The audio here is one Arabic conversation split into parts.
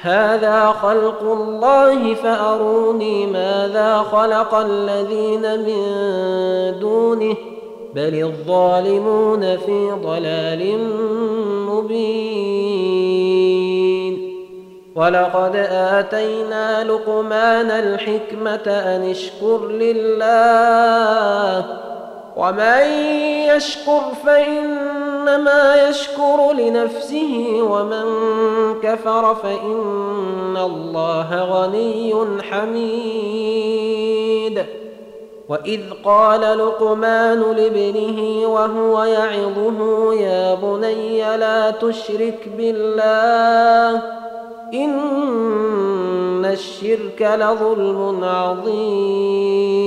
هذا خلق الله فأروني ماذا خلق الذين من دونه بل الظالمون في ضلال مبين. ولقد آتينا لقمان الحكمة أن اشكر لله ومن يشكر فانما يشكر لنفسه ومن كفر فان الله غني حميد واذ قال لقمان لابنه وهو يعظه يا بني لا تشرك بالله ان الشرك لظلم عظيم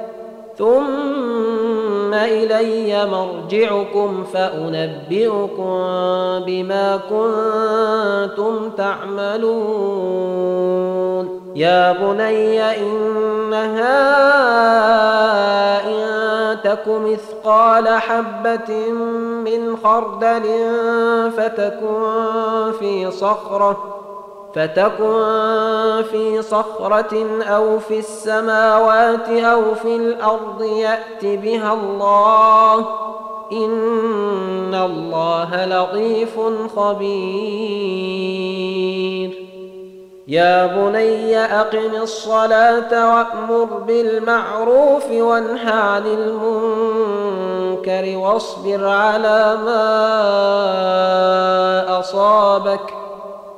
ثم إلي مرجعكم فأنبئكم بما كنتم تعملون. يا بني إنها إن تك مثقال حبة من خردل فتكن في صخرة فتكن في صخرة أو في السماوات أو في الأرض يأت بها الله. إن الله لطيف خبير. يا بني أقم الصلاة وأمر بالمعروف وانه عن المنكر واصبر على ما أصابك.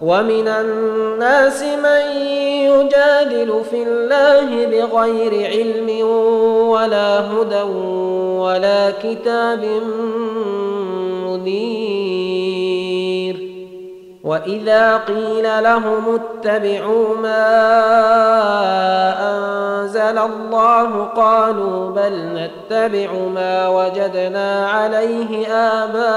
ومن الناس من يجادل في الله بغير علم ولا هدى ولا كتاب منير وإذا قيل لهم اتبعوا ما أنزل الله قالوا بل نتبع ما وجدنا عليه آباءنا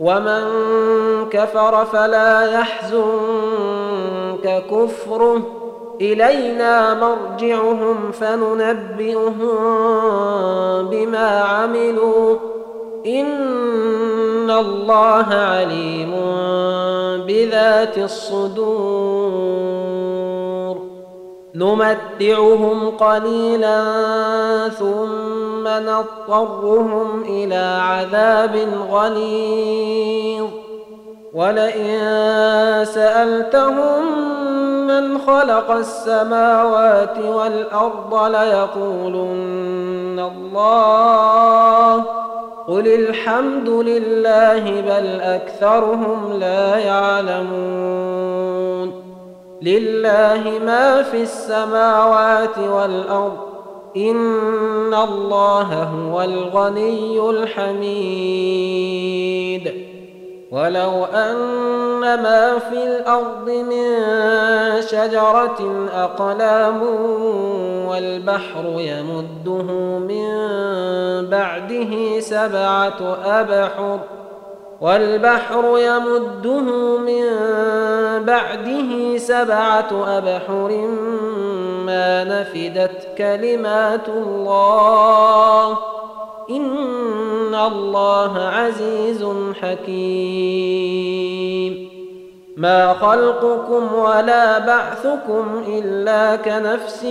ومن كفر فلا يحزنك كفره. إلينا مرجعهم فننبئهم بما عملوا. إن الله عليم بذات الصدور. نمتعهم قليلا ثم نضطرهم إلى عذاب غليظ. ولئن سألتهم من خلق السماوات والأرض ليقولن الله. قل الحمد لله بل أكثرهم لا يعلمون. لله ما في السماوات والأرض إن الله هو الغني الحميد. ولو أن ما في الأرض من شجرة أقلام والبحر يمده من بعده سبعة أبحر والبحر يمده من بعده سبعة أبحر ما نفدت كلمات الله. إن الله عزيز حكيم. ما خلقكم ولا بعثكم إلا كنفس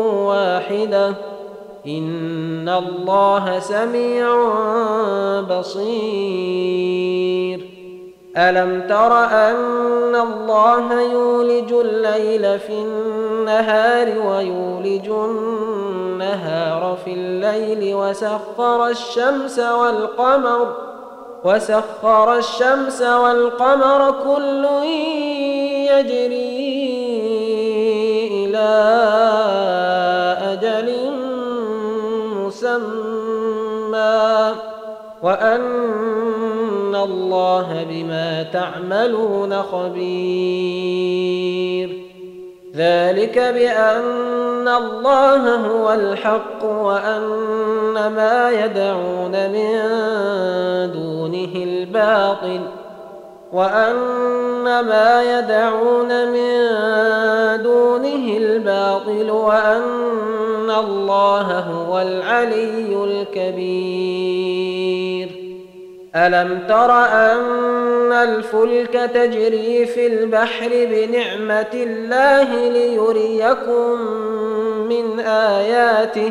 واحدة. ان الله سميع بصير الم تر ان الله يولج الليل في النهار ويولج النهار في الليل وسخر الشمس والقمر وسخر الشمس والقمر كل يجري إلى وأن الله بما تعملون خبير. ذلك بأن الله هو الحق وأن ما يدعون من دونه الباطل. وأن ما يدعون من دونه الباطل وأن الله هو العلي الكبير. ألم تر أن الفلك تجري في البحر بنعمة الله ليريكم من آياته؟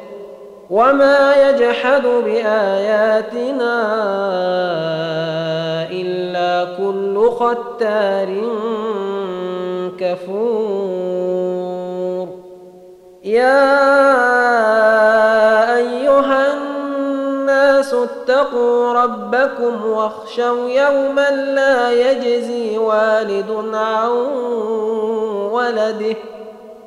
وما يجحد باياتنا الا كل ختار كفور يا ايها الناس اتقوا ربكم واخشوا يوما لا يجزي والد عن ولده